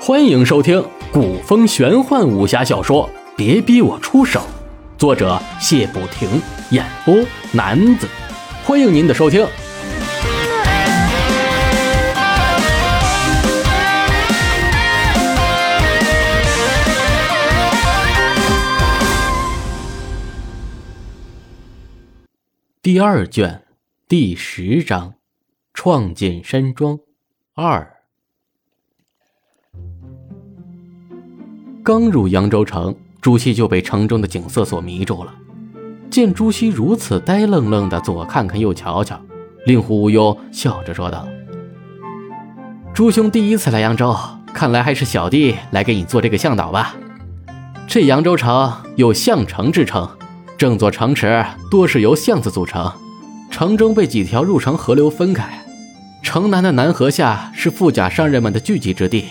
欢迎收听古风玄幻武侠小说《别逼我出手》，作者谢不停，演播男子。欢迎您的收听。第二卷第十章：创建山庄二。刚入扬州城，朱熹就被城中的景色所迷住了。见朱熹如此呆愣愣的，左看看右瞧瞧，令狐无忧笑着说道：“朱兄第一次来扬州，看来还是小弟来给你做这个向导吧。这扬州城有象城之称。”整座城池多是由巷子组成，城中被几条入城河流分开。城南的南河下是富甲商人们的聚集之地，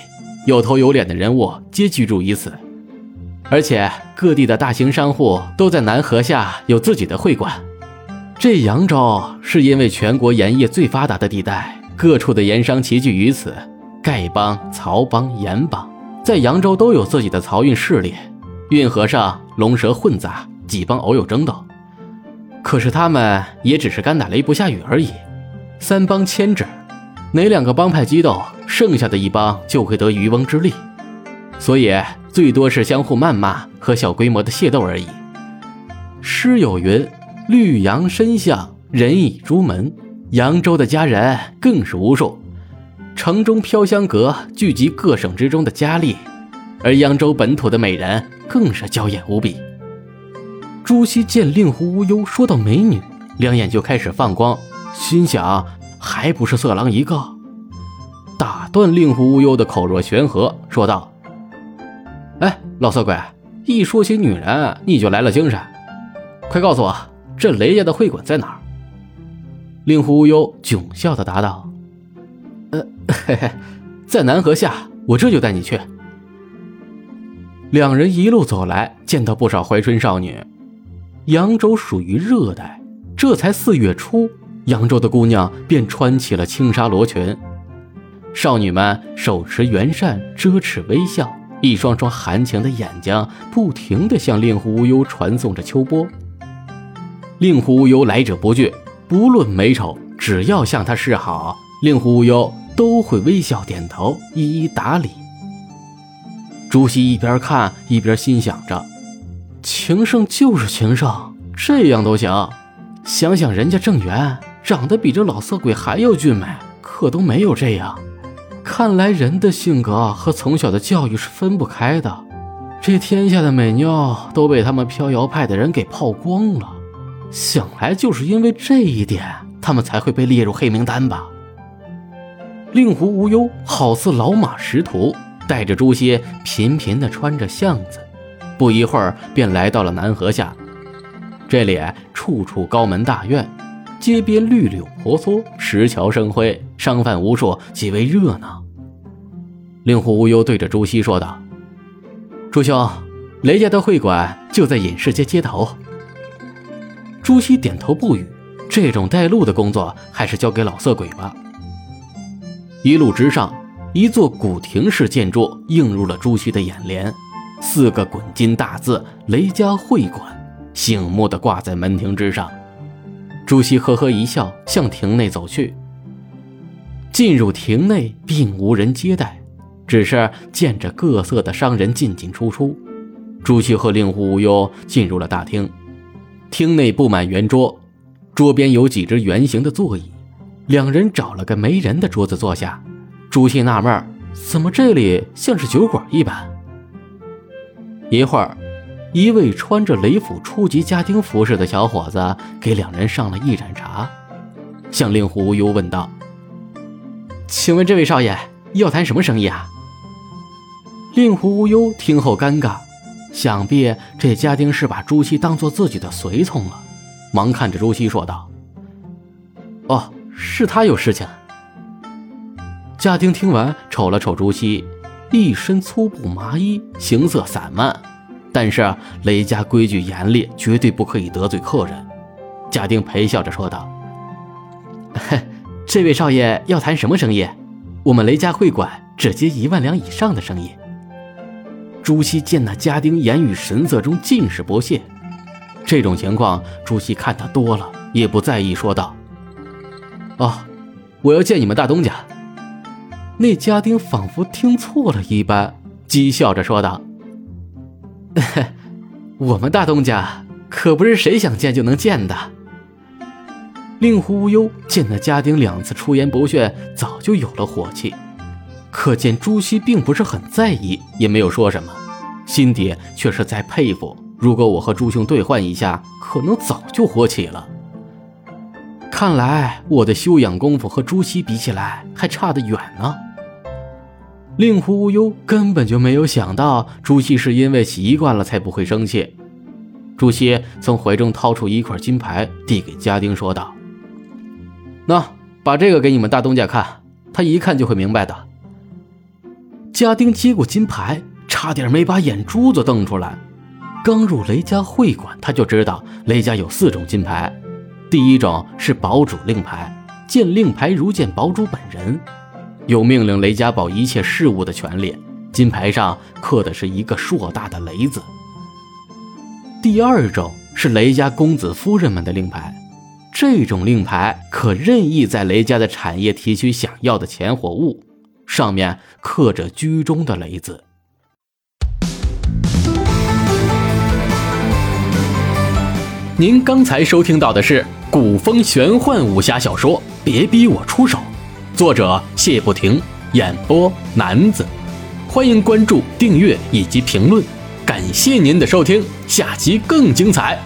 有头有脸的人物皆居住于此。而且各地的大型商户都在南河下有自己的会馆。这扬州是因为全国盐业最发达的地带，各处的盐商齐聚于此，丐帮、曹帮、盐帮在扬州都有自己的漕运势力，运河上龙蛇混杂。几帮偶有争斗，可是他们也只是干打雷不下雨而已。三帮牵制，哪两个帮派激斗，剩下的一帮就会得渔翁之利，所以最多是相互谩骂和小规模的械斗而已。诗有云：“绿杨深巷，人倚朱门。”扬州的佳人更是无数，城中飘香阁聚集各省之中的佳丽，而扬州本土的美人更是娇艳无比。朱熹见令狐无忧说到美女，两眼就开始放光，心想还不是色狼一个。打断令狐无忧的口若悬河，说道：“哎，老色鬼，一说起女人你就来了精神，快告诉我，这雷家的会馆在哪儿？”令狐无忧窘笑的答道：“呃，嘿嘿，在南河下，我这就带你去。”两人一路走来，见到不少怀春少女。扬州属于热带，这才四月初，扬州的姑娘便穿起了轻纱罗裙，少女们手持圆扇遮齿微笑，一双双含情的眼睛不停地向令狐无忧传送着秋波。令狐无忧来者不拒，不论美丑，只要向他示好，令狐无忧都会微笑点头，一一打理。朱熹一边看一边心想着。情圣就是情圣，这样都行。想想人家郑源长得比这老色鬼还要俊美，可都没有这样。看来人的性格和从小的教育是分不开的。这天下的美妞都被他们飘摇派的人给泡光了，想来就是因为这一点，他们才会被列入黑名单吧。令狐无忧好似老马识途，带着朱熹频频地穿着巷子。不一会儿，便来到了南河下。这里处处高门大院，街边绿柳婆娑，石桥生辉，商贩无数，极为热闹。令狐无忧对着朱熹说道：“朱兄，雷家的会馆就在隐士街街头。”朱熹点头不语。这种带路的工作，还是交给老色鬼吧。一路之上，一座古亭式建筑映入了朱熹的眼帘。四个滚金大字“雷家会馆”醒目的挂在门庭之上。朱熹呵呵一笑，向亭内走去。进入亭内，并无人接待，只是见着各色的商人进进出出。朱熹和令狐无忧进入了大厅，厅内布满圆桌，桌边有几只圆形的座椅。两人找了个没人的桌子坐下。朱熹纳闷怎么这里像是酒馆一般？一会儿，一位穿着雷府初级家丁服饰的小伙子给两人上了一盏茶，向令狐无忧问道：“请问这位少爷要谈什么生意啊？”令狐无忧听后尴尬，想必这家丁是把朱熹当做自己的随从了，忙看着朱熹说道：“哦，是他有事情。”家丁听完，瞅了瞅朱熹。一身粗布麻衣，行色散漫，但是雷家规矩严厉，绝对不可以得罪客人。家丁陪笑着说道：“ 这位少爷要谈什么生意？我们雷家会馆只接一万两以上的生意。朱熹见那家丁言语神色中尽是不屑，这种情况朱熹看得多了，也不在意，说道：“哦，我要见你们大东家。”那家丁仿佛听错了一般，讥笑着说道：“ 我们大东家可不是谁想见就能见的。”令狐无忧见那家丁两次出言不逊，早就有了火气。可见朱熹并不是很在意，也没有说什么，心底却是在佩服。如果我和朱兄兑换一下，可能早就火起了。看来我的修养功夫和朱熹比起来还差得远呢。令狐无忧根本就没有想到朱熹是因为习惯了才不会生气。朱熹从怀中掏出一块金牌，递给家丁，说道：“那把这个给你们大东家看，他一看就会明白的。”家丁接过金牌，差点没把眼珠子瞪出来。刚入雷家会馆，他就知道雷家有四种金牌。第一种是堡主令牌，见令牌如见堡主本人，有命令雷家堡一切事务的权利。金牌上刻的是一个硕大的雷字。第二种是雷家公子夫人们的令牌，这种令牌可任意在雷家的产业提取想要的钱或物。上面刻着“居中”的雷字。您刚才收听到的是古风玄幻武侠小说《别逼我出手》，作者谢不停，演播男子。欢迎关注、订阅以及评论，感谢您的收听，下集更精彩。